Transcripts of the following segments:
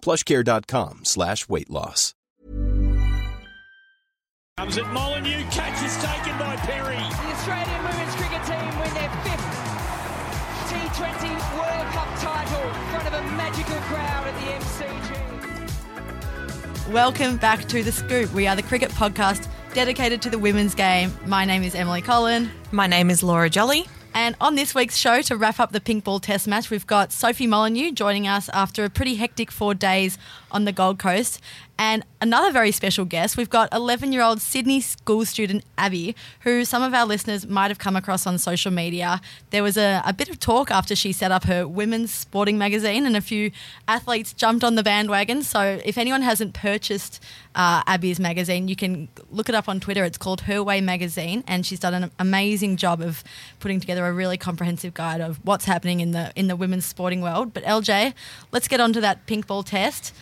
plushcare.com slash weight loss. Comes at Molineux, catch is taken by Perry. The Australian women's cricket team win their fifth T20 World Cup title in front of a magical crowd at the MCG. Welcome back to The Scoop. We are the cricket podcast dedicated to the women's game. My name is Emily Collin. My name is Laura Jolly. And on this week's show, to wrap up the pink ball test match, we've got Sophie Molineux joining us after a pretty hectic four days on the Gold Coast. And another very special guest, we've got 11 year old Sydney school student Abby, who some of our listeners might have come across on social media. There was a, a bit of talk after she set up her women's sporting magazine, and a few athletes jumped on the bandwagon. So if anyone hasn't purchased uh, Abby's magazine, you can look it up on Twitter. It's called Her Way Magazine, and she's done an amazing job of putting together a really comprehensive guide of what's happening in the in the women's sporting world. But LJ, let's get on to that pink ball test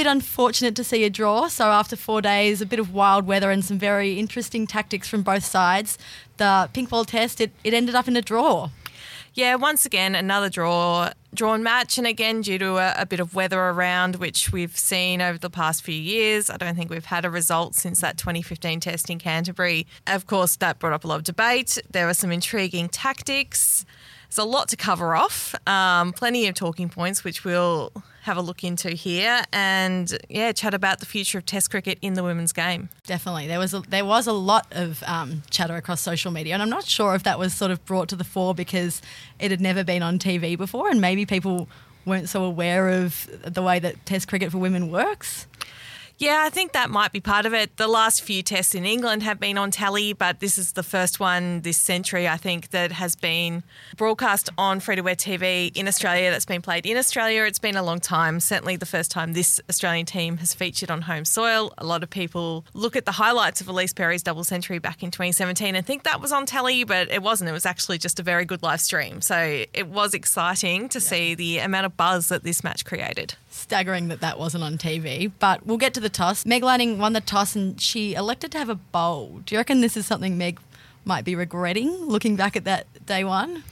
bit unfortunate to see a draw. So after four days, a bit of wild weather and some very interesting tactics from both sides, the pink ball test it, it ended up in a draw. Yeah, once again another draw drawn match, and again due to a, a, bit of weather around, which we've seen over the past few years. I don't think we've had a result since that 2015 test in Canterbury. Of course, that brought up a lot of debate. There were some intriguing tactics. There's a lot to cover off, um, plenty of talking points, which we'll have a look into here, and yeah, chat about the future of Test cricket in the women's game. Definitely, there was a, there was a lot of um, chatter across social media, and I'm not sure if that was sort of brought to the fore because it had never been on TV before, and maybe people weren't so aware of the way that Test cricket for women works. Yeah, I think that might be part of it. The last few tests in England have been on telly, but this is the first one this century, I think, that has been broadcast on free to air TV in Australia that's been played in Australia. It's been a long time, certainly the first time this Australian team has featured on home soil. A lot of people look at the highlights of Ellyse Perry's double century back in 2017 and think that was on telly, but it wasn't. It was actually just a very good live stream. So it was exciting to yeah. see the amount of buzz that this match created staggering that that wasn't on TV. But we'll get to the toss. Meg Lanning won the toss and she elected to have a bowl. Do you reckon this is something Meg might be regretting looking back at that day one?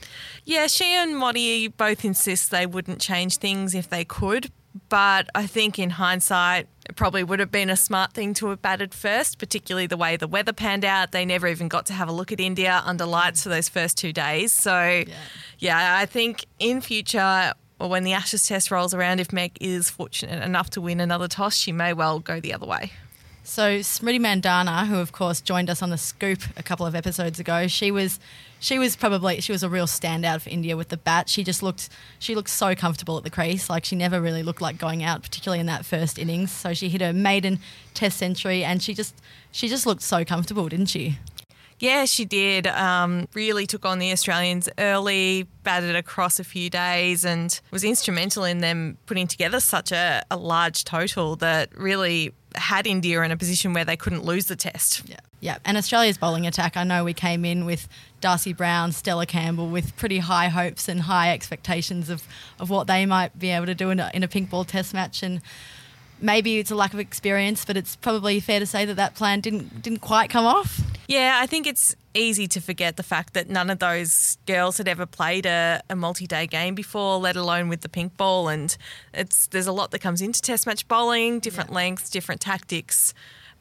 Yeah, she and Motty both insist they wouldn't change things if they could. But I think in hindsight, it probably would have been a smart thing to have batted first, particularly the way the weather panned out. They never even got to have a look at India under lights for those first two days. So, yeah, yeah I think in future, or when the Ashes test rolls around, if Meg is fortunate enough to win another toss, she may well go the other way. So Smriti Mandhana, who of course joined us on the scoop a couple of episodes ago, she was she was probably she was a real standout for India with the bat. She just looked she looked so comfortable at the crease. Like she never really looked like going out, particularly in that first innings. So she hit her maiden test century and she just she just looked so comfortable, didn't she? Yeah, she did. Um, really took on the Australians early, batted across a few days, and was instrumental in them putting together such a, a large total that really had India in a position where they couldn't lose the test. Yeah. Yeah, and Australia's bowling attack. I know we came in with Darcy Brown, Stella Campbell, with pretty high hopes and high expectations of, of what they might be able to do in a, in a pink ball test match. And maybe it's a lack of experience, but it's probably fair to say that that plan didn't didn't quite come off. Yeah, I think it's easy to forget the fact that none of those girls had ever played a, a multi-day game before, let alone with the pink ball. And it's there's a lot that comes into Test match bowling, different lengths, different tactics.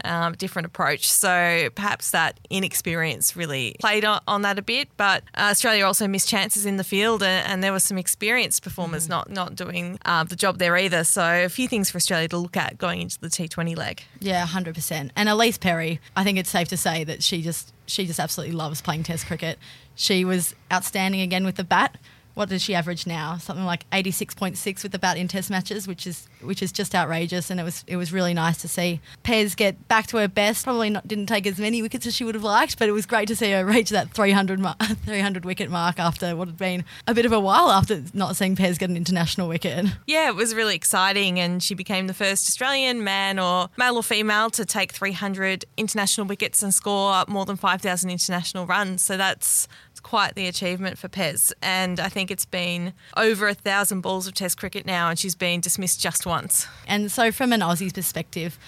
Um, different approach. So perhaps that inexperience really played on, on that a bit. But uh, Australia also missed chances in the field, and, and there were some experienced performers not not doing uh, the job there either. So a few things for Australia to look at going into the T20 leg. Yeah, hundred percent. And Ellyse Perry, I think it's safe to say that she just she just absolutely loves playing Test cricket. She was outstanding again with the bat. What does she average now? Something like eighty six point six with about in Test matches, which is which is just outrageous. And it was it was really nice to see Pez get back to her best. Probably not didn't take as many wickets as she would have liked, but it was great to see her reach that 300, mar- 300 wicket mark after what had been a bit of a while after not seeing Pez get an international wicket. Yeah, it was really exciting, and she became the first Australian man or male or female to take 300 international wickets and score more than 5,000 international runs. So that's quite the achievement for Pez. And I think it's been over a thousand balls of Test cricket now, and she's been dismissed just once. And so, from an Aussie's perspective,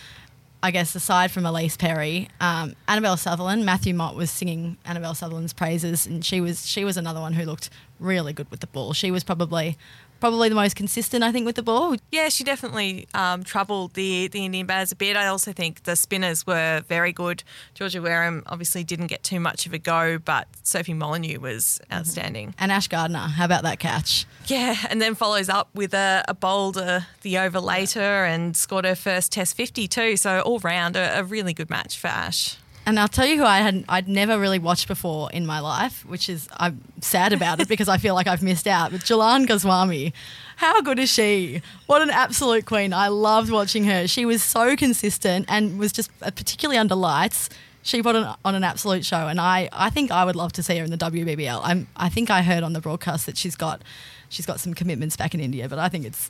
I guess aside from Ellyse Perry, um, Annabelle Sutherland, Matthew Mott was singing Annabelle Sutherland's praises, and she was she was another one who looked really good with the ball. She was probably probably the most consistent, I think, with the ball. Yeah, she definitely um, troubled the the Indian batters a bit. I also think the spinners were very good. Georgia Wareham obviously didn't get too much of a go, but Sophie Molineux was outstanding. And Ash Gardner, how about that catch? Yeah, and then follows up with a, a bolder the over later and scored her first Test 50 too. So all round, a, a really good match for Ash. And I'll tell you who I had I'd never really watched before in my life, which is I'm sad about it because I feel like I've missed out. But Jhulan Goswami, how good is she? What an absolute queen! I loved watching her. She was so consistent and was just uh, particularly under lights. She put on, on an absolute show, and I, I think I would love to see her in the WBBL. I'm, I think I heard on the broadcast that she's got she's got some commitments back in India, but I think it's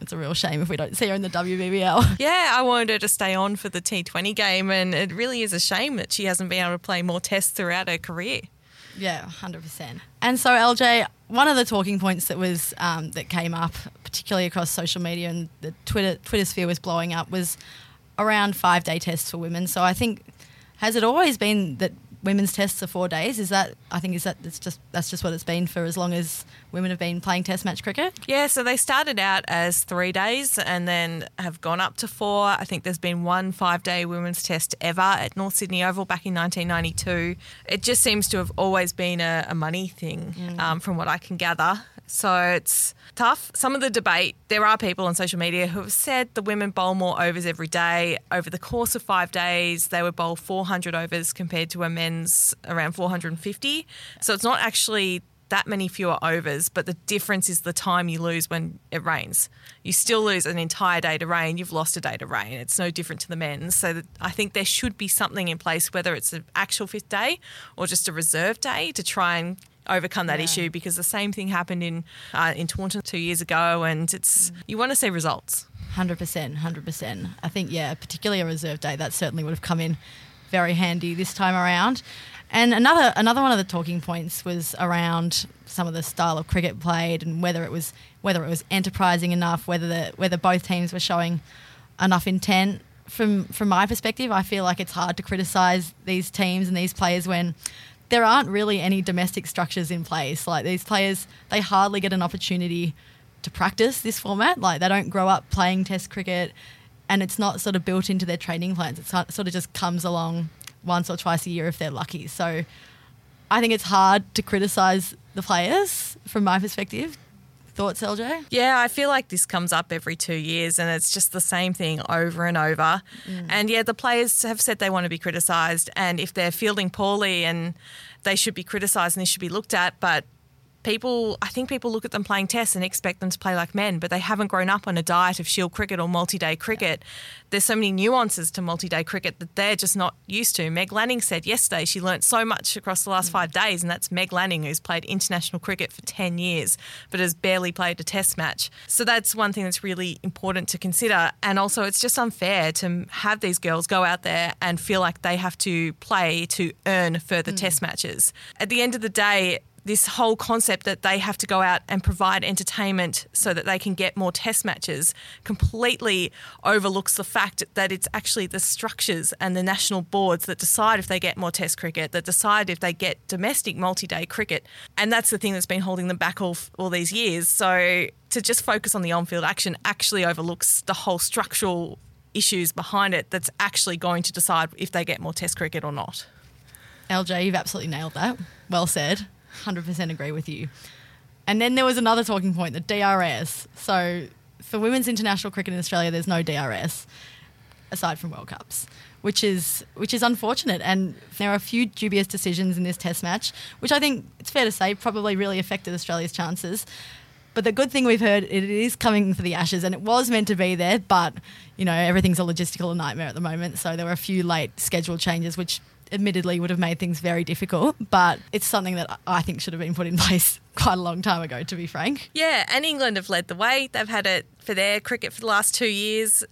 it's a real shame if we don't see her in the WBBL. Yeah, I wanted her to stay on for the T20 game, and it really is a shame that she hasn't been able to play more tests throughout her career. Yeah, hundred percent. And so, LJ, one of the talking points that was um, that came up, particularly across social media and the Twitter Twitter sphere was blowing up, was around five day tests for women. So I think has it always been that women's tests are four days? Is that I think is that that's just that's just what it's been for as long as women have been playing Test match cricket. Yeah, so they started out as three days and then have gone up to four. I think there's been one five day women's test ever at North Sydney Oval back in 1992. It just seems to have always been a, a money thing, um, from what I can gather. So it's tough. Some of the debate, there are people on social media who have said the women bowl more overs every day. Over the course of five days, they would bowl 400 overs compared to a men's around 450. So it's not actually that many fewer overs, but the difference is the time you lose when it rains. You still lose an entire day to rain. You've lost a day to rain. It's no different to the men's. So that I think there should be something in place, whether it's an actual fifth day or just a reserve day, to try and overcome that issue. Because the same thing happened in uh, in Taunton two years ago, and it's you want to see results. Hundred percent, hundred percent. I think yeah, particularly a reserve day that certainly would have come in very handy this time around. And another another one of the talking points was around some of the style of cricket played and whether it was whether it was enterprising enough, whether the whether both teams were showing enough intent. From from my perspective, I feel like it's hard to criticise these teams and these players when there aren't really any domestic structures in place. Like these players, they hardly get an opportunity to practice this format. Like they don't grow up playing Test cricket, and it's not sort of built into their training plans. It sort of just comes along once or twice a year if they're lucky. So I think it's hard to criticise the players from my perspective. Thoughts, LJ? Yeah, I feel like this comes up every two years and it's just the same thing over and over. Mm. And yeah, the players have said they want to be criticised. And if they're fielding poorly and they should be criticised and this should be looked at, but people, I think people look at them playing tests and expect them to play like men, but they haven't grown up on a diet of shield cricket or multi day cricket. There's so many nuances to multi day cricket that they're just not used to. Meg Lanning said yesterday she learnt so much across the last five days, and that's Meg Lanning, who's played international cricket for 10 years but has barely played a test match. So that's one thing that's really important to consider. And also, it's just unfair to have these girls go out there and feel like they have to play to earn further hmm. test matches. At the end of the day, this whole concept that they have to go out and provide entertainment so that they can get more test matches completely overlooks the fact that it's actually the structures and the national boards that decide if they get more test cricket, that decide if they get domestic multi day cricket. And that's the thing that's been holding them back all, all these years. So to just focus on the on field action actually overlooks the whole structural issues behind it that's actually going to decide if they get more test cricket or not. LJ, you've absolutely nailed that. Well said. 100% agree with you. And then there was another talking point, the DRS. So for women's international cricket in Australia, there's no DRS aside from World Cups, which is which is unfortunate. And there are a few dubious decisions in this Test match, which I think it's fair to say probably really affected Australia's chances. But the good thing we've heard, it is coming for the Ashes, and it was meant to be there, but you know everything's a logistical nightmare at the moment. So there were a few late schedule changes, which admittedly would have made things very difficult, but it's something that I think should have been put in place quite a long time ago, to be frank. Yeah, and England have led the way. They've had it for their cricket for the last two years.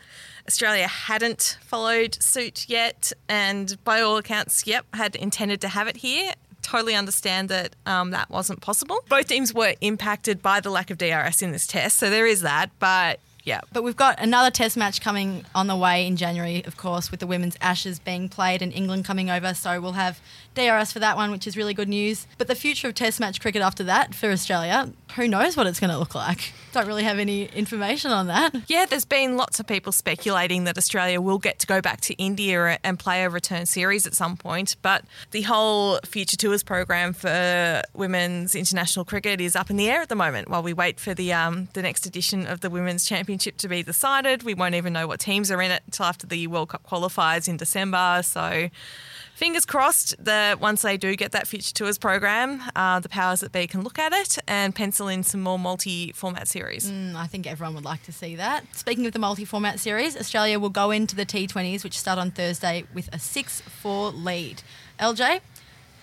Australia hadn't followed suit yet, and by all accounts, yep, had intended to have it here. Totally understand that um, that wasn't possible. Both teams were impacted by the lack of DRS in this test, so there is that. But yeah. But we've got another test match coming on the way in January, of course, with the women's Ashes being played and England coming over. So we'll have DRS for that one, which is really good news. But the future of test match cricket after that for Australia, who knows what it's going to look like? Don't really have any information on that. Yeah, there's been lots of people speculating that Australia will get to go back to India and play a return series at some point. But the whole Future Tours program for women's international cricket is up in the air at the moment while we wait for the um, the next edition of the Women's Championship to be decided. We won't even know what teams are in it until after the World Cup qualifiers in December. So fingers crossed that once they do get that Future Tours program, uh, the powers that be can look at it and pencil in some more multi format series. Mm, I think everyone would like to see that. Speaking of the multi format series, Australia will go into the T20s, which start on Thursday, with a 6 4 lead. LJ,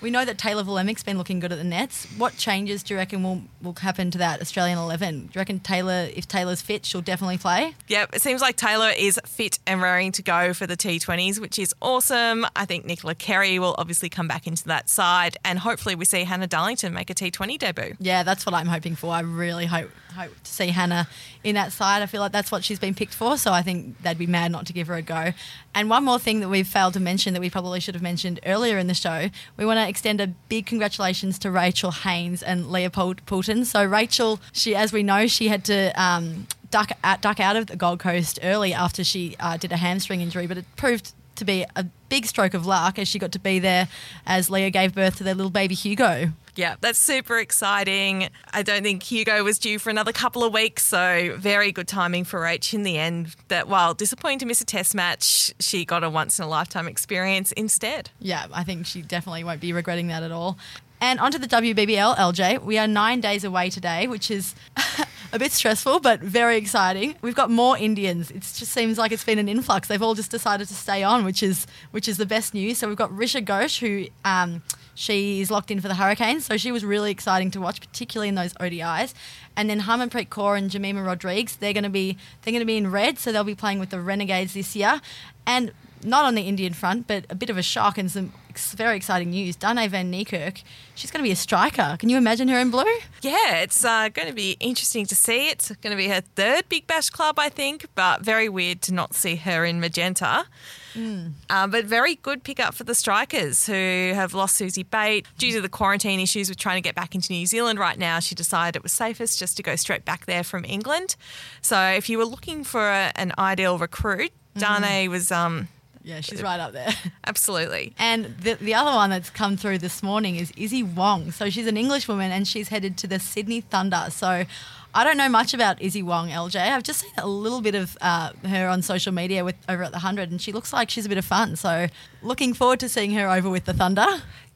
we know that Tayla Vlaeminck's been looking good at the nets. What changes do you reckon will, will happen to that Australian 11? Do you reckon Taylor, if Taylor's fit, she'll definitely play? Yep, it seems like Taylor is fit and raring to go for the T20s, which is awesome. I think Nicola Carey will obviously come back into that side, and hopefully we see Hannah Darlington make a T20 debut. Yeah, that's what I'm hoping for. I really hope hope to see Hannah in that side. I feel like that's what she's been picked for, so I think they'd be mad not to give her a go. And one more thing that we've failed to mention that we probably should have mentioned earlier in the show, we want to extend a big congratulations to Rachel Haynes and Leah Poulton. So Rachel, she as we know, she had to um, duck out, duck out of the Gold Coast early after she uh, did a hamstring injury, but it proved to be a big stroke of luck as she got to be there as Leah gave birth to their little baby Hugo. Yeah, that's super exciting. I don't think Hugo was due for another couple of weeks, so very good timing for Rach in the end. That while disappointing to miss a test match, she got a once in a lifetime experience instead. Yeah, I think she definitely won't be regretting that at all. And onto the WBBL, LJ. We are nine days away today, which is a bit stressful, but very exciting. We've got more Indians. It just seems like it's been an influx. They've all just decided to stay on, which is which is the best news. So we've got Richa Ghosh, who um, she is locked in for the Hurricanes. So she was really exciting to watch, particularly in those ODIs. And then Harmanpreet Kaur and Jemimah Rodrigues, they're going to be they're going to be in red, so they'll be playing with the Renegades this year. And not on the Indian front, but a bit of a shock and some very exciting news. Dane van Niekerk, she's going to be a striker. Can you imagine her in blue? Yeah, it's uh, going to be interesting to see. It's going to be her third Big Bash club, I think, but very weird to not see her in magenta. Mm. Um, but very good pickup for the strikers who have lost Suzie Bates due to the quarantine issues with trying to get back into New Zealand right now. She decided it was safest just to go straight back there from England. So if you were looking for a, an ideal recruit, Dane was um, yeah, she's right up there. Absolutely. And the, the other one that's come through this morning is Issy Wong. So she's an English woman and she's headed to the Sydney Thunder. So I don't know much about Issy Wong, LJ. I've just seen a little bit of uh, her on social media with over at the 100 and she looks like she's a bit of fun. So looking forward to seeing her over with the Thunder.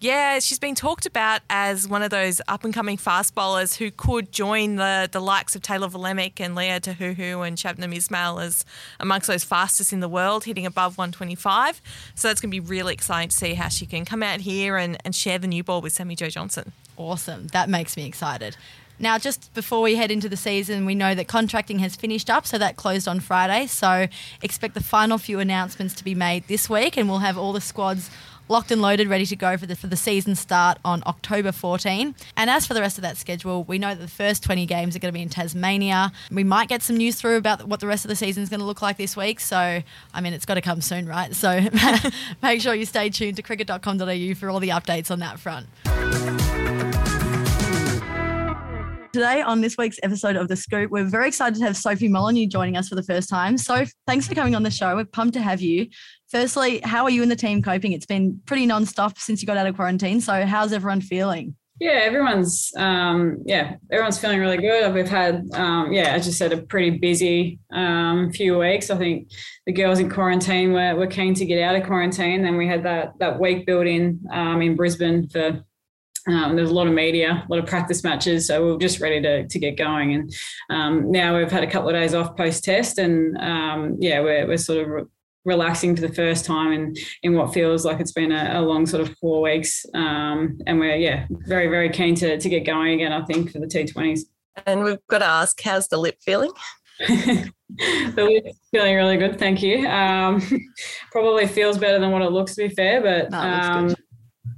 Yeah, she's been talked about as one of those up and coming fast bowlers who could join the, the likes of Tayla Vlaeminck and Lea Tahuhu and Shabnam Ismail as amongst those fastest in the world, hitting above 125. So that's going to be really exciting to see how she can come out here and, and share the new ball with Sammy-Jo Johnson. Awesome. That makes me excited. Now, just before we head into the season, we know that contracting has finished up, so that closed on Friday. So expect the final few announcements to be made this week, and we'll have all the squads locked and loaded, ready to go for the for the season start on October 14. And as for the rest of that schedule, we know that the first 20 games are going to be in Tasmania. We might get some news through about what the rest of the season is going to look like this week. So, I mean, it's got to come soon, right? So make sure you stay tuned to cricket.com.au for all the updates on that front. Today, on this week's episode of The Scoop, we're very excited to have Sophie Molineux joining us for the first time. So, thanks for coming on the show. We're pumped to have you. Firstly, how are you and the team coping? It's been pretty non-stop since you got out of quarantine. So, how's everyone feeling? Yeah, everyone's um, yeah, everyone's feeling really good. We've had um, yeah, as you said, a pretty busy um, few weeks. I think the girls in quarantine were, were keen to get out of quarantine. Then we had that that week built in um, in Brisbane for um, there's a lot of media, a lot of practice matches, so we are just ready to, to get going. And um, now we've had a couple of days off post test, and um, yeah, we're, we're sort of re- relaxing for the first time in in what feels like it's been a, a long sort of four weeks. Um, and we're yeah very very keen to to get going again. I think for the T20s. And we've got to ask, how's the lip feeling? the lip's feeling really good, thank you. Um, probably feels better than what it looks to be fair, but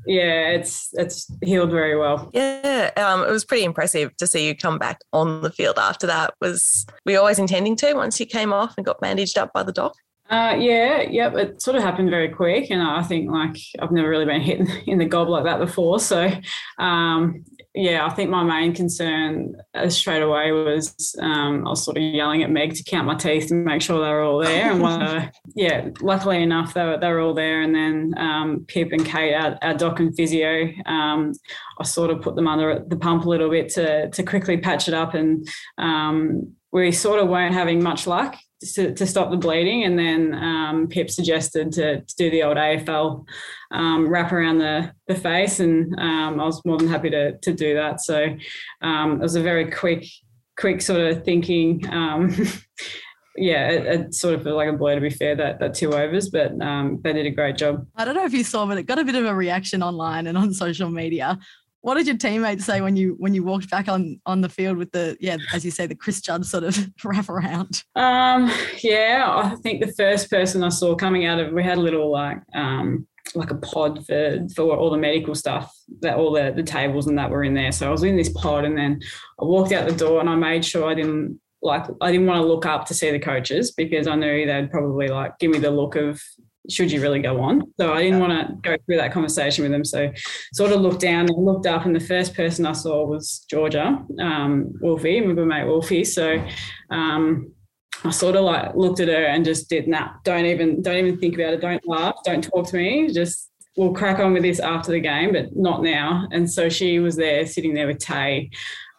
yeah, it's it's healed very well. Yeah, um, it was pretty impressive to see you come back on the field after that. Was we always intending to once you came off and got bandaged up by the doc? Uh, yeah, yep. It sort of happened very quick, and I think like I've never really been hit in the gob like that before. So, um, yeah, I think my main concern uh, straight away was um, I was sort of yelling at Meg to count my teeth and make sure they were all there. And uh, yeah, luckily enough, they were, they were all there. And then um, Pip and Kate, our, our doc and physio, um, I sort of put them under the pump a little bit to to quickly patch it up. And um, we sort of weren't having much luck to, to stop the bleeding. And then um, Pip suggested to, to, do the old AFL um, wrap around the, the face. And um, I was more than happy to, to do that. So um, it was a very quick, quick sort of thinking. Um, yeah, it, it, sort of felt like a blow to be fair that that two overs, but um, they did a great job. I don't know if you saw, but it got a bit of a reaction online and on social media what did your teammates say when you when you walked back on on the field with the yeah as you say the Chris Judd sort of wrap around? Um, yeah, I think the first person I saw coming out of we had a little like um, like a pod for for all the medical stuff that all the the tables and that were in there. So I was in this pod and then I walked out the door and I made sure I didn't like I didn't want to look up to see the coaches because I knew they'd probably like give me the look of should you really go on? So I didn't want to go through that conversation with them. So sort of looked down and looked up, and the first person I saw was Georgia, um, Wolfie, my mate Wolfie. So um, I sort of like looked at her and just did, nah, don't even, don't even think about it. Don't laugh. Don't talk to me. Just we'll crack on with this after the game, but not now. And so she was there sitting there with Tay.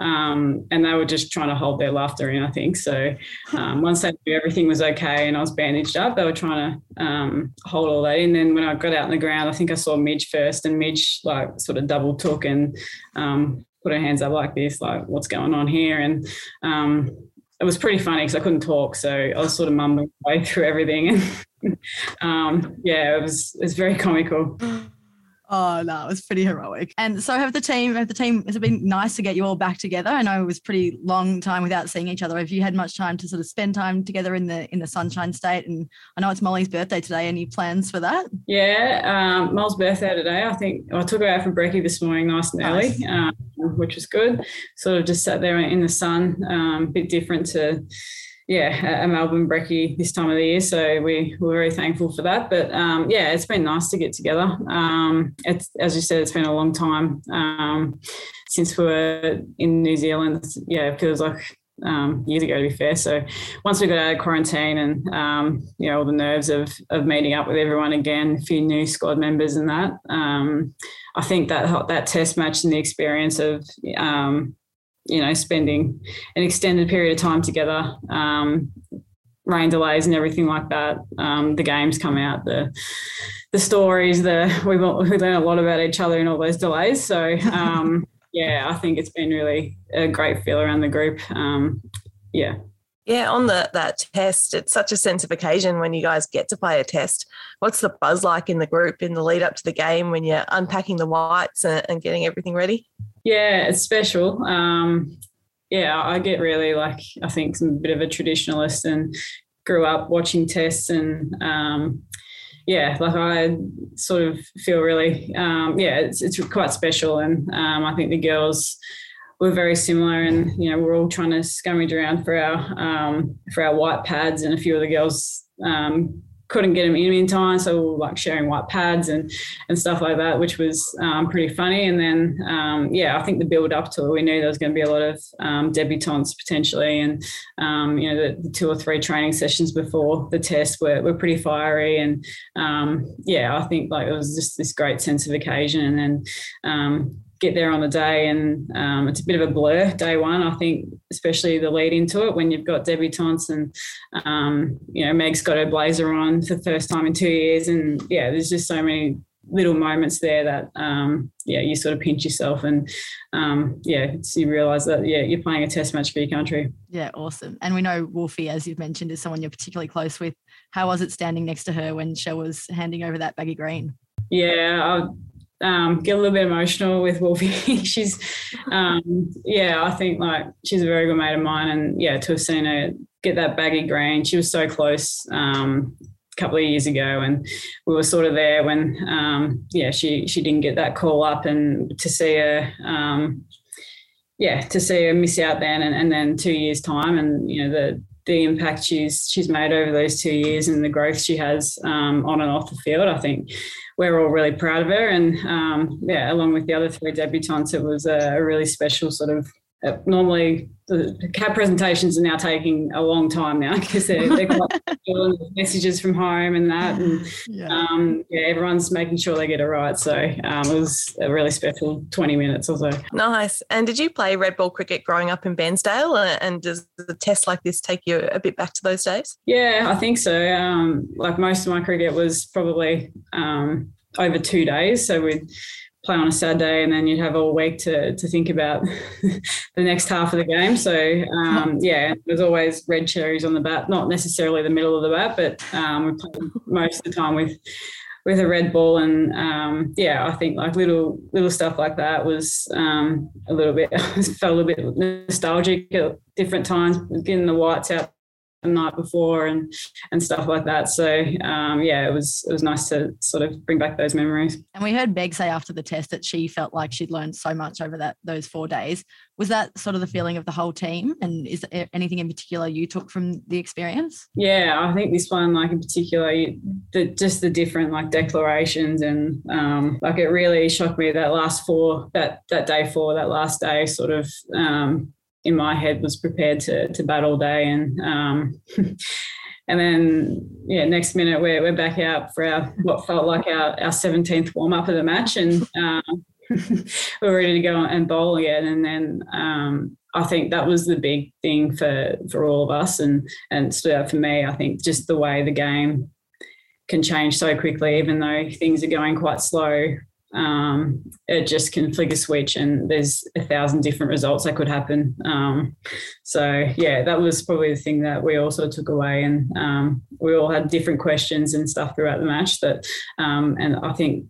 Um, and they were just trying to hold their laughter in, I think. So um, once they knew everything was okay and I was bandaged up, they were trying to um, hold all that in. Then when I got out on the ground, I think I saw Midge first, and Midge like sort of double took and um, put her hands up like this, like what's going on here, and um, it was pretty funny because I couldn't talk, so I was sort of mumbling my way through everything. um, yeah, it was it was very comical. Oh no, it was pretty heroic. And so have the team have the team has it been nice to get you all back together? I know it was pretty long time without seeing each other. Have you had much time to sort of spend time together in the in the sunshine state? And I know it's Molly's birthday today. Any plans for that? Yeah, um, Molly's birthday today. I think I took her out for brekkie this morning nice and early, nice. um, which was good. Sort of just sat there in the sun, um, a bit different to yeah, a Melbourne brekkie this time of the year. So we're very thankful for that. But um, yeah, it's been nice to get together. Um, it's as you said, it's been a long time um, since we were in New Zealand. Yeah, it feels like um, years ago to be fair. So once we got out of quarantine and um, you know all the nerves of of meeting up with everyone again, a few new squad members and that. Um, I think that that test match and the experience of um, you know, spending an extended period of time together, um, rain delays and everything like that. Um, the games come out, the the stories, the we we learn a lot about each other in all those delays. So um, yeah, I think it's been really a great feel around the group. Um, yeah. Yeah, on the that test, it's such a sense of occasion when you guys get to play a test. What's the buzz like in the group in the lead up to the game when you're unpacking the whites and, and getting everything ready? Yeah, it's special. Um, yeah, I get really like I think some bit of a traditionalist and grew up watching tests and um, yeah, like I sort of feel really, um, yeah, it's, it's quite special. And um, I think the girls were very similar and, you know, we're all trying to scrummage around for our, um, for our white pads and a few of the girls um, couldn't get them in in time, so we were like sharing white pads and and stuff like that, which was um, pretty funny. And then um, yeah, I think the build up to it, we knew there was going to be a lot of um, debutantes potentially, and um, you know the, the, two or three training sessions before the test were, were pretty fiery, and um, yeah, I think like it was just this great sense of occasion, and then um, get there on the day and um, it's a bit of a blur day one i think especially the lead into it when you've got debutantes and um, you know meg's got her blazer on for the first time in two years and yeah there's just so many little moments there that um, yeah you sort of pinch yourself and um, yeah you realize that yeah you're playing a test match for your country. Yeah awesome. And we know wolfie as you've mentioned is someone you're particularly close with. How was it standing next to her when she was handing over that baggy green? Yeah I, um, get a little bit emotional with Wolfie. she's, um, yeah, I think like she's a very good mate of mine, and yeah, to have seen her get that baggy green, she was so close um, a couple of years ago, and we were sort of there when, um, yeah, she she didn't get that call up, and to see her. Um, yeah, to see her miss out then, and, and then two years time, and you know the the impact she's she's made over those two years and the growth she has um, on and off the field. I think we're all really proud of her. And um, yeah, along with the other three debutantes, it was a really special sort of. Uh, normally, the cap presentations are now taking a long time now because they're, they're quite messages from home and that, and yeah. Um, yeah. everyone's making sure they get it right. So um, it was a really special twenty minutes or so. Nice. And did you play red ball cricket growing up in Bairnsdale? And does a test like this take you a bit back to those days? Yeah, I think so. Um, like most of my cricket was probably um, over two days. So we'd play on a Saturday and then you'd have all week to, to think about the next half of the game. So, um, yeah, there's always red cherries on the bat, not necessarily the middle of the bat, but um, we played most of the time with with a red ball and um, yeah i think like little little stuff like that was um, a little bit felt a little bit nostalgic at different times getting the whites out the night before and and stuff like that. So um, yeah, it was it was nice to sort of bring back those memories. And we heard Meg say after the test that she felt like she'd learned so much over that those four days. Was that sort of the feeling of the whole team? And is there anything in particular you took from the experience? Yeah, I think this one, like in particular, the, just the different like declarations and um, like it really shocked me that last four that that day four that last day sort of um, in my head was prepared to to bat all day. And um, and then yeah next minute we're, we're back out for our what felt like our, our 17th warm up of the match. And uh, we are ready to go and bowl again. And then um, I think that was the big thing for for all of us and and stood out for me. I think just the way the game can change so quickly even though things are going quite slow um, it just can flick a switch and there's a thousand different results that could happen. Um, so yeah, that was probably the thing that we also took away and um, we all had different questions and stuff throughout the match that, um, and I think,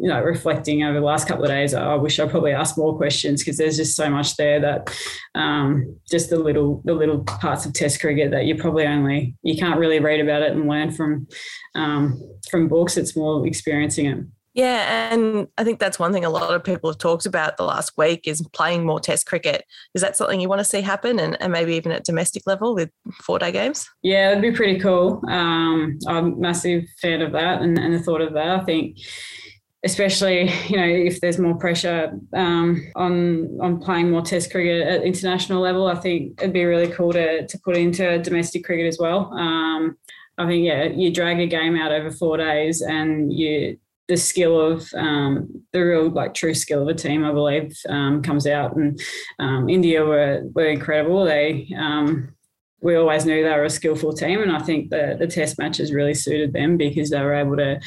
you know, reflecting over the last couple of days, I wish I probably asked more questions because there's just so much there that um, just the little the little parts of Test cricket that you probably only you can't really read about it and learn from um, from books. It's more experiencing it. Yeah, and I think that's one thing a lot of people have talked about the last week is playing more Test cricket. Is that something you want to see happen, and, and maybe even at domestic level with four day games? Yeah, it'd be pretty cool. Um, I'm a massive fan of that and, and the thought of that. I think especially you know if there's more pressure um, on on playing more Test cricket at international level. I think it'd be really cool to to put into domestic cricket as well. Um, I think yeah, you drag a game out over four days and you the skill of um, the real like true skill of a team, I believe, um, comes out. And um, India were were incredible. They um, we always knew they were a skillful team, and I think the the test matches really suited them because they were able to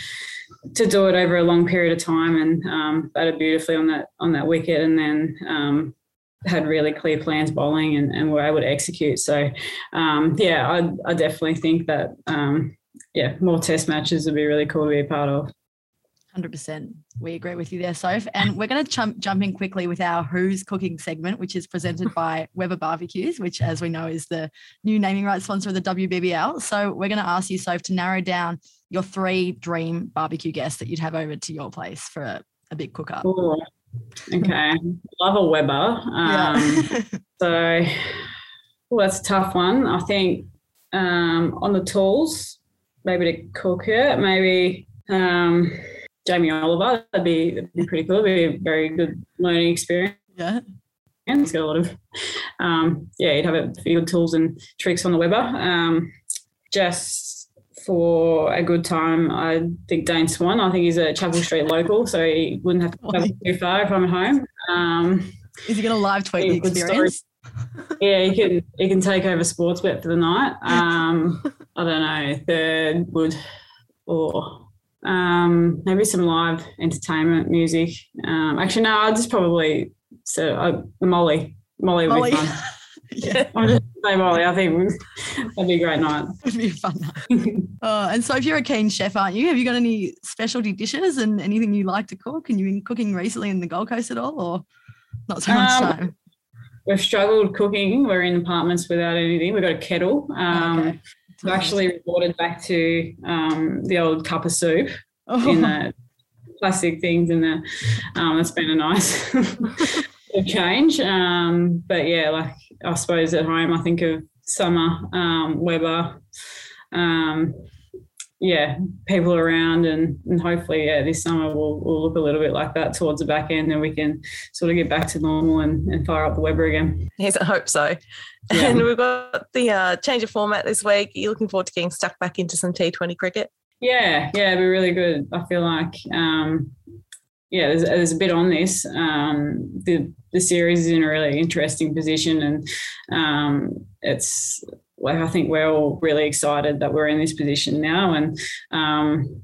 to do it over a long period of time and um, batted beautifully on that on that wicket, and then um, had really clear plans bowling and, and were able to execute. So, um, yeah, I, I definitely think that, um, yeah, more test matches would be really cool to be a part of. 100%. We agree with you there, Soph. And we're going to jump, jump in quickly with our Who's Cooking segment, which is presented by Weber Barbecues, which, as we know, is the new naming rights sponsor of the WBBL. So we're going to ask you, Soph, to narrow down your three dream barbecue guests that you'd have over to your place for a, a big cook up. Ooh, okay, love a Weber. Um, Yeah. so, well, that's a tough one. I think um, on the tools, maybe to cook it, maybe um, Jamie Oliver. That'd be, that'd be pretty cool. It'd be a very good learning experience. yeah. And he's got a lot of, um, yeah, you'd have a few good tools and tricks on the Weber. Um, just for a good time, I think Dane Swan. I think he's a Chapel Street local, so he wouldn't have to travel too far if I'm at home. Um, Is he going to live tweet the experience? yeah, he can he can take over Sportsbet for the night. Um, I don't know, third would or um, maybe some live entertainment music. Um, actually, no, I'd just probably so uh, Molly. Molly would Molly. be fun. yeah, I'll just say Molly. I think that'd be a great night. it'd be a fun night. Oh, and so if you're a keen chef, aren't you? Have you got any specialty dishes and anything you like to cook? And you've been cooking recently in the Gold Coast at all, or not so much? Um, so? We've struggled cooking. We're in apartments without anything. We've got a kettle. Um, okay. We've actually resorted back to um, the old cup of soup. Oh, in the plastic things and the um it's been a nice change um but yeah like i suppose at home i think of summer um weber um yeah people around and, and hopefully yeah this summer will will look a little bit like that towards the back end and we can sort of get back to normal and, and fire up the weber again Yes, I hope so. Yeah. And we've got the uh, change of format this week. Are you looking forward to getting stuck back into some T20 cricket? Yeah, yeah, it'd be really good. I feel like, um, yeah, there's, there's a bit on this. Um, the the series is in a really interesting position, and um, it's like I think we're all really excited that we're in this position now, and um,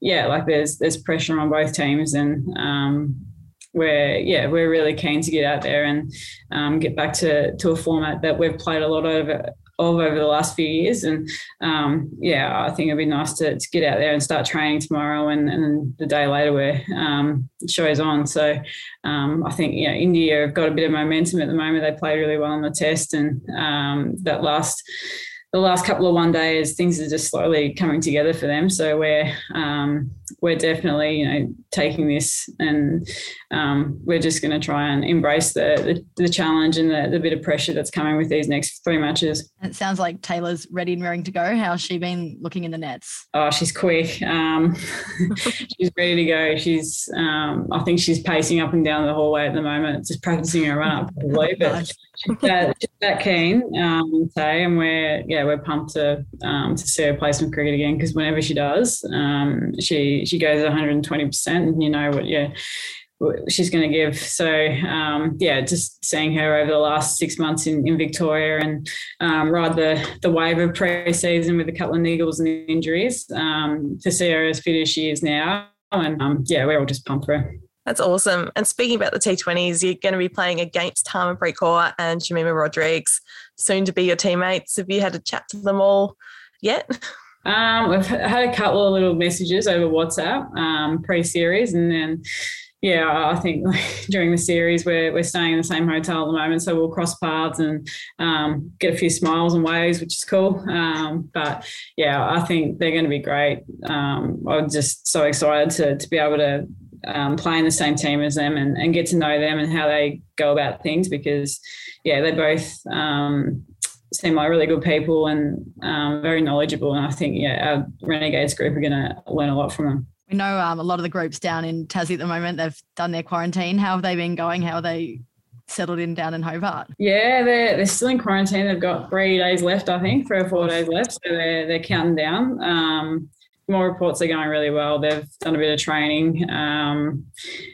yeah, like there's there's pressure on both teams, and um, we're yeah we're really keen to get out there and um, get back to to a format that we've played a lot of of over the last few years. And um, yeah, I think it'd be nice to, to get out there and start training tomorrow and, and the day later where um, show's on. So um, I think, know, India have got a bit of momentum at the moment. They played really well on the test and um, that last the last couple of one days, things are just slowly coming together for them. So we're um, we're definitely you know taking this and um, we're just going to try and embrace the, the, the challenge and the, the bit of pressure that's coming with these next three matches. It sounds like Taylor's ready and raring to go. How's she been looking in the nets? Oh, she's quick. Um, she's ready to go. She's, um, I think she's pacing up and down the hallway at the moment, just practicing her run up, probably. But she's, that, she's that keen, um, say, and we're yeah, we're pumped to um, to see her play some cricket again because whenever she does, um, she goes 120 percent, and you know what, yeah. She's going to give. So, um, yeah, just seeing her over the last six months in, in Victoria and um, ride the, the wave of pre-season with a couple of niggles and injuries um, to see her as fit as she is now. And um, yeah, we're all just pumped for her. That's awesome. And speaking about the T20s, you're going to be playing against Harmanpreet Kaur and Jemimah Rodrigues, soon to be your teammates. Have you had a chat to them all yet? Um, we've had a couple of little messages over WhatsApp um, pre-series, and then yeah, I think during the series we're we're staying in the same hotel at the moment, so we'll cross paths and um, get a few smiles and waves, which is cool. Um, but yeah, I think they're going to be great. Um, I'm just so excited to to be able to um, play in the same team as them and, and get to know them and how they go about things because yeah, they're both um, seem like really good people and um, very knowledgeable. And I think yeah, our Renegades group are going to learn a lot from them. We know um, a lot of the groups down in Tassie at the moment, they've done their quarantine. How have they been going? How are they settled in down in Hobart? Yeah, they're they're still in quarantine. They've got three days left, I think, three or four days left. So they're they're counting down. Um, more reports are going really well. They've done a bit of training um,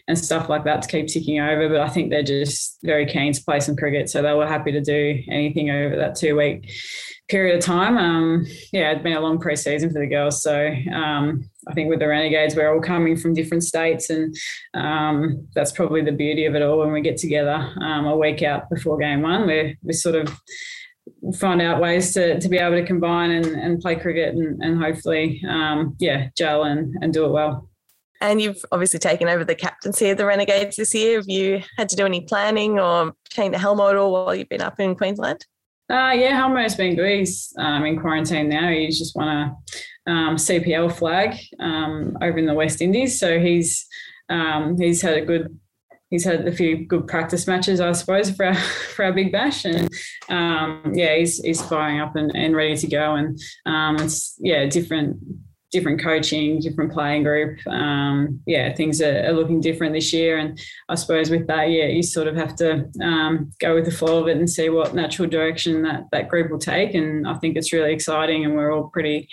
and stuff like that to keep ticking over. But I think they're just very keen to play some cricket. So they were happy to do anything over that two week period of time. Um, yeah, it's been a long pre-season for the girls. So um, I think with the Renegades, we're all coming from different states, and um, that's probably the beauty of it all. When we get together um, a week out before game one, we're we sort of find out ways to, to be able to combine and, and play cricket and, and hopefully, um, yeah, gel and, and do it well. And you've obviously taken over the captaincy of the Renegades this year. Have you had to do any planning or change the helmet at all while you've been up in Queensland? Uh, yeah, Helmo's been good. He's um, in quarantine now. He's just won um, CPL flag um, over in the West Indies. So he's um, he's had a good he's had a few good practice matches, I suppose, for our, for our big bash, and um, yeah, he's he's firing up and, and ready to go, and um, it's yeah different different coaching, different playing group. Um, yeah, things are, are, looking different this year, and I suppose with that, yeah, you sort of have to um, go with the flow of it and see what natural direction that that group will take, and I think it's really exciting, and we're all pretty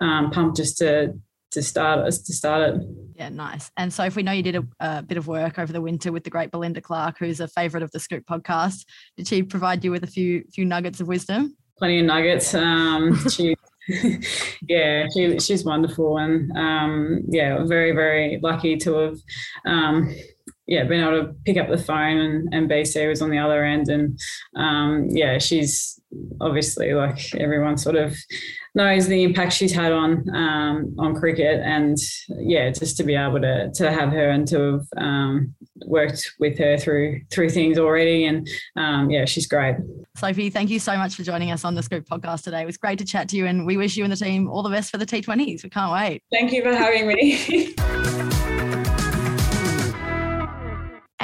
um, pumped just to to start us to start it. Yeah, nice. And so, if we know you did a, a, bit of work over the winter with the great Belinda Clark, who's a favourite of the Scoop podcast, did she provide you with a few few nuggets of wisdom? Plenty of nuggets. Um, she, yeah, she, she's wonderful, and um, yeah, very very lucky to have. Um, yeah, been able to pick up the phone and, and BC was on the other end. And um, yeah, she's obviously like everyone sort of knows the impact she's had on um, on cricket, and yeah, just to be able to to have her and to have um, worked with her through through things already, and um, yeah, she's great. Sophie, thank you so much for joining us on the Scoop podcast today. It was great to chat to you, and we wish you and the team all the best for the T20s. We can't wait. Thank you for having me.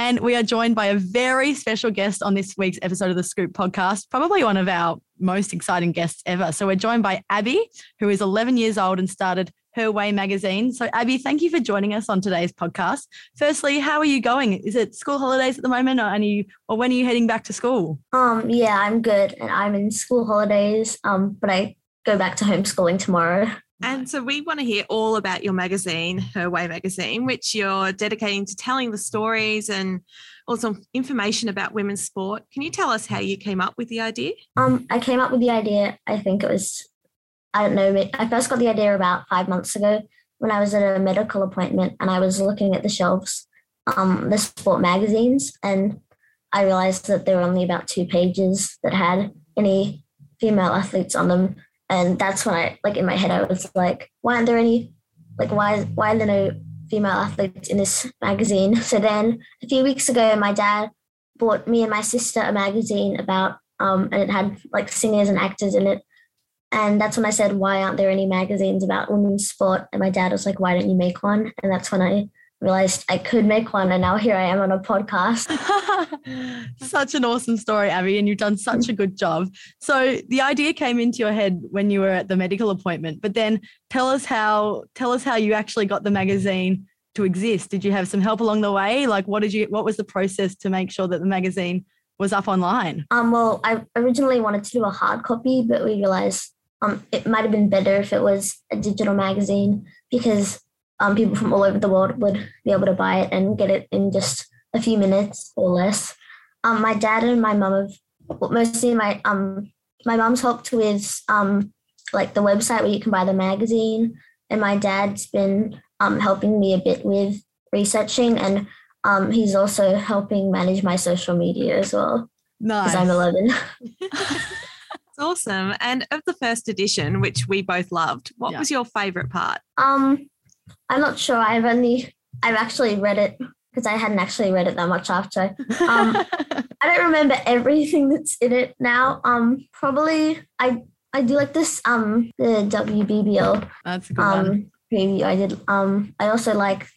And we are joined by a very special guest on this week's episode of the Scoop podcast, probably one of our most exciting guests ever. So we're joined by Abbie, who is 11 years old and started Her Way magazine. So, Abbie, thank you for joining us on today's podcast. Firstly, how are you going? Is it school holidays at the moment, or, you, or when are you heading back to school? Um, yeah, I'm good, and I'm in school holidays. Um, but I go back to homeschooling tomorrow. And so we want to hear all about your magazine, Her Way magazine, which you're dedicating to telling the stories and also information about women's sport. Can you tell us how you came up with the idea? Um, I came up with the idea, I think it was, I don't know, I first got the idea about five months ago when I was at a medical appointment and I was looking at the shelves, um, the sport magazines, and I realized that there were only about two pages that had any female athletes on them and that's when I like in my head I was like, why aren't there any like why why are there no female athletes in this magazine? So then a few weeks ago my dad bought me and my sister a magazine about um and it had like singers and actors in it. And that's when I said, Why aren't there any magazines about women's sport? And my dad was like, Why don't you make one? And that's when I realized I could make one, and now here I am on a podcast. such an awesome story, Abbie, and you've done such a good job. So the idea came into your head when you were at the medical appointment, but then tell us how tell us how you actually got the magazine to exist. Did you have some help along the way? Like, what did you? What was the process to make sure that the magazine was up online? Um, well, I originally wanted to do a hard copy, but we realized um, it might have been better if it was a digital magazine because um, people from all over the world would be able to buy it and get it in just a few minutes or less. Um, my dad and my mum have mostly my um my mum's helped with um like the website where you can buy the magazine, and my dad's been um helping me a bit with researching, and um he's also helping manage my social media as well. Nice. Because I'm 11. It's awesome. And of the first edition, which we both loved, what yeah. was your favorite part? Um, I'm not sure. I've only I've actually read it because I hadn't actually read it that much after. Um, I don't remember everything that's in it now. Um, probably I I do like this um the WBBL that's a good um one. preview I did. Um, I also like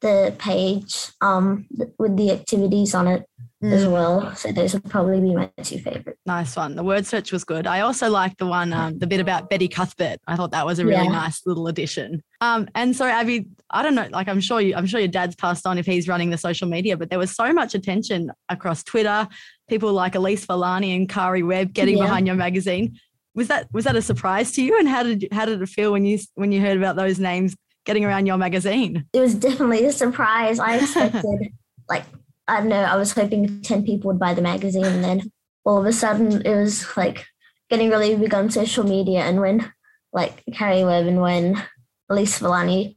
the page um with the activities on it mm. as well. So those would probably be my two favorites. Nice one. The word search was good. I also like the one, um, the bit about Betty Cuthbert. I thought that was a really yeah. nice little addition. Um, and so Abbie, I don't know, like I'm sure you, I'm sure your dad's passed on if he's running the social media, but there was so much attention across Twitter. People like Elyse Villani and Karrie Webb getting yeah. behind your magazine. Was that was that a surprise to you? And how did how did it feel when you when you heard about those names getting around your magazine? It was definitely a surprise. I expected like I don't know, I was hoping 10 people would buy the magazine. And then all of a sudden it was like getting really big on social media. And when like Karrie Webb and when Elyse Villani,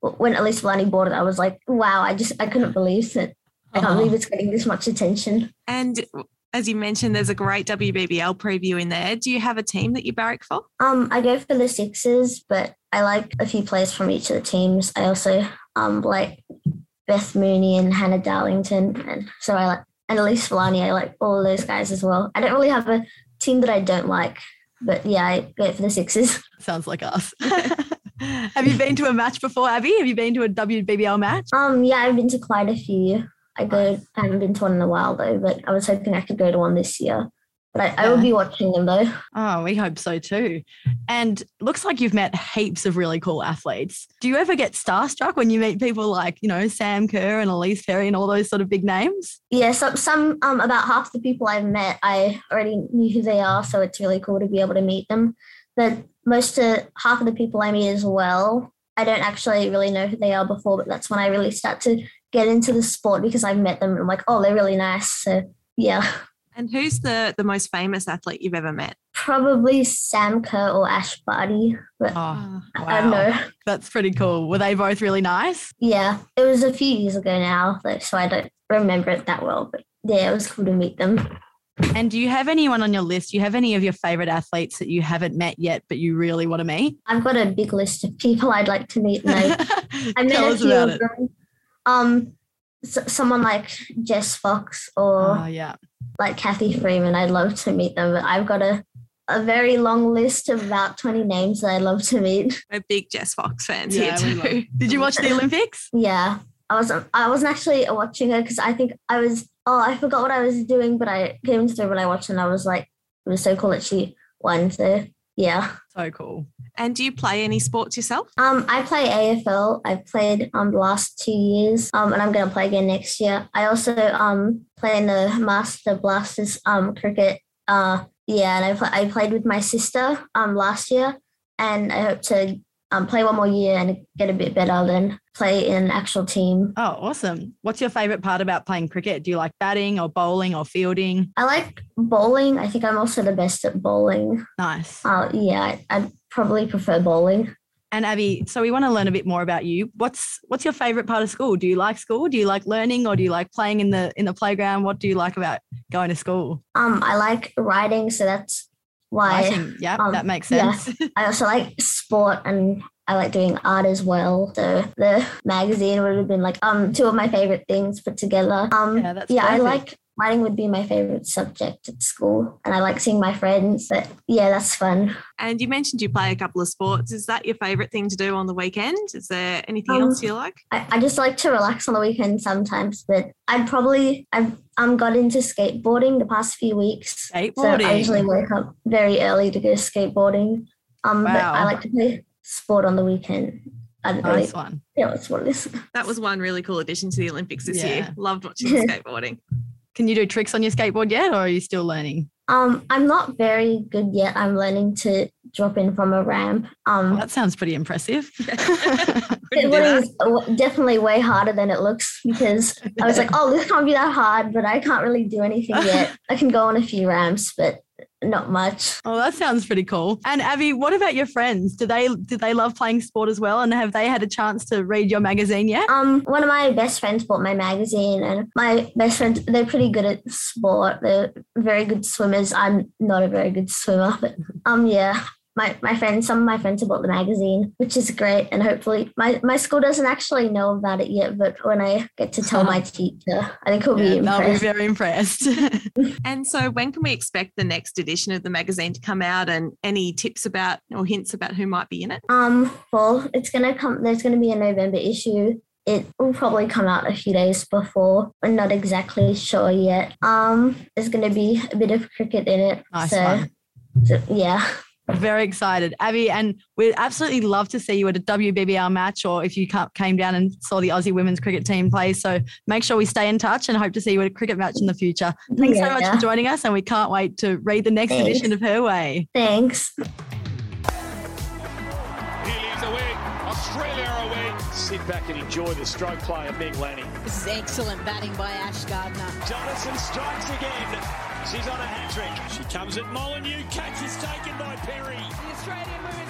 when Elyse Villani bought it, I was like, wow, I just, I couldn't believe it. I can't uh-huh. believe it's getting this much attention. And as you mentioned, there's a great WBBL preview in there. Do you have a team that you barrack for? Um, I go for the Sixers, but I like a few players from each of the teams. I also um like Beth Mooney and Hannah Darlington. And so I like, and Elyse Villani, I like all those guys as well. I don't really have a team that I don't like, but yeah, I go for the Sixers. Sounds like us. Have you been to a match before, Abbie? Have you been to a WBBL match? Um, yeah, I've been to quite a few. I go. I haven't been to one in a while though, but I was hoping I could go to one this year. But I, will be watching them though. Oh, we hope so too. And looks like you've met heaps of really cool athletes. Do you ever get starstruck when you meet people like, you know, Sam Kerr and Ellyse Perry and all those sort of big names? Yeah, some some um about half the people I've met, I already knew who they are, so it's really cool to be able to meet them. But most of half of the people I meet as well, I don't actually really know who they are before, but that's when I really start to get into the sport because I've met them and I'm like, oh, they're really nice. So yeah, And who's the the most famous athlete you've ever met? probably Sam Kerr or Ash Barty, but Oh, I don't know. That's pretty cool. Were they both really nice? Yeah, it was a few years ago now, so I don't remember it that well. But yeah, it was cool to meet them. And do you have anyone on your list? Do you have any of your favorite athletes that you haven't met yet, but you really want to meet? I've got a big list of people I'd like to meet, and I, I met Tell a us few about of it. them. Um, s- someone like Jess Fox or Oh, yeah. Like Cathy Freeman. I'd love to meet them, but I've got a a very long list of about twenty names that I'd love to meet. We're big Jess Fox fans Yeah, we here love- too. Did you watch the Olympics? Yeah, I wasn't. I wasn't actually watching it because I think I was. Oh, I forgot what I was doing, but I came into the when I watched and I was like, it was so cool that she won. So yeah. So cool. And do you play any sports yourself? Um, I play AFL. I've played um the last two years. Um, and I'm gonna play again next year. I also um play in the Master Blasters um cricket. Uh, yeah, and I pl- I played with my sister um last year, and I hope to um play one more year and get a bit better than play in an actual team. Oh, awesome. What's your favorite part about playing cricket? Do you like batting or bowling or fielding? I like bowling. I think I'm also the best at bowling. Nice. Uh, yeah, I, I'd probably prefer bowling. And Abbie, so we want to learn a bit more about you. What's what's your favorite part of school? Do you like school? Do you like learning or do you like playing in the in the playground? What do you like about going to school? Um, I like writing, so that's why. Yeah, um, that makes yeah. sense. I also like sport and I like doing art as well. So the magazine would have been like um two of my favorite things put together. Um Yeah, yeah, I like writing would be my favorite subject at school and I like seeing my friends. But yeah, that's fun. And you mentioned you play a couple of sports. Is that your favourite thing to do on the weekend? Is there anything Um, else you like? I, I just like to relax on the weekend sometimes, but I'd probably I've um got into skateboarding the past few weeks. Skateboarding. So I usually wake up very early to go skateboarding. Um but I like to play sport on the weekend. I don't really nice one. yeah, that's what it is. That was one really cool addition to the Olympics this Yeah. year. Loved watching skateboarding. Can you do tricks on your skateboard yet or are you still learning? Um, I'm not very good yet. I'm learning to drop in from a ramp. Um, Well, that sounds pretty impressive. Couldn't do skateboarding that. is w- definitely way harder than it looks because I was like, oh, this can't be that hard, but I can't really do anything yet. I can go on a few ramps, but not much. Oh, that sounds pretty cool. And Abbie, what about your friends? Do they do they love playing sport as well? And have they had a chance to read your magazine yet? Um, one of my best friends bought my magazine, and my best friends they're pretty good at sport. They're very good swimmers. I'm not a very good swimmer, but um, yeah. My, my friends, some of my friends have bought the magazine, which is great. And hopefully, my, my school doesn't actually know about it yet. But when I get to tell my teacher, I think he'll be Yeah, they'll be very impressed. And so, when can we expect the next edition of the magazine to come out? And any tips about or hints about who might be in it? Um, well, it's gonna come. There's gonna be a November issue. It will probably come out a few days before. We're not exactly sure yet. Um, there's gonna be a bit of cricket in it. Nice so, one. so yeah. Very excited, Abbie, and we'd absolutely love to see you at a WBBL match, or if you came down and saw the Aussie women's cricket team play. So make sure we stay in touch, and hope to see you at a cricket match in the future. Thanks so much for joining us, and we can't wait to read the next Thanks. edition of Her Way. Thanks. He leads away. Australia are away. Sit back and enjoy the stroke play of Meg Lanning. This is excellent batting by Ash Gardner. Jonathan strikes again. She's on a hat trick. She comes at Molineux. Catch is taken by Perry. The Australian women's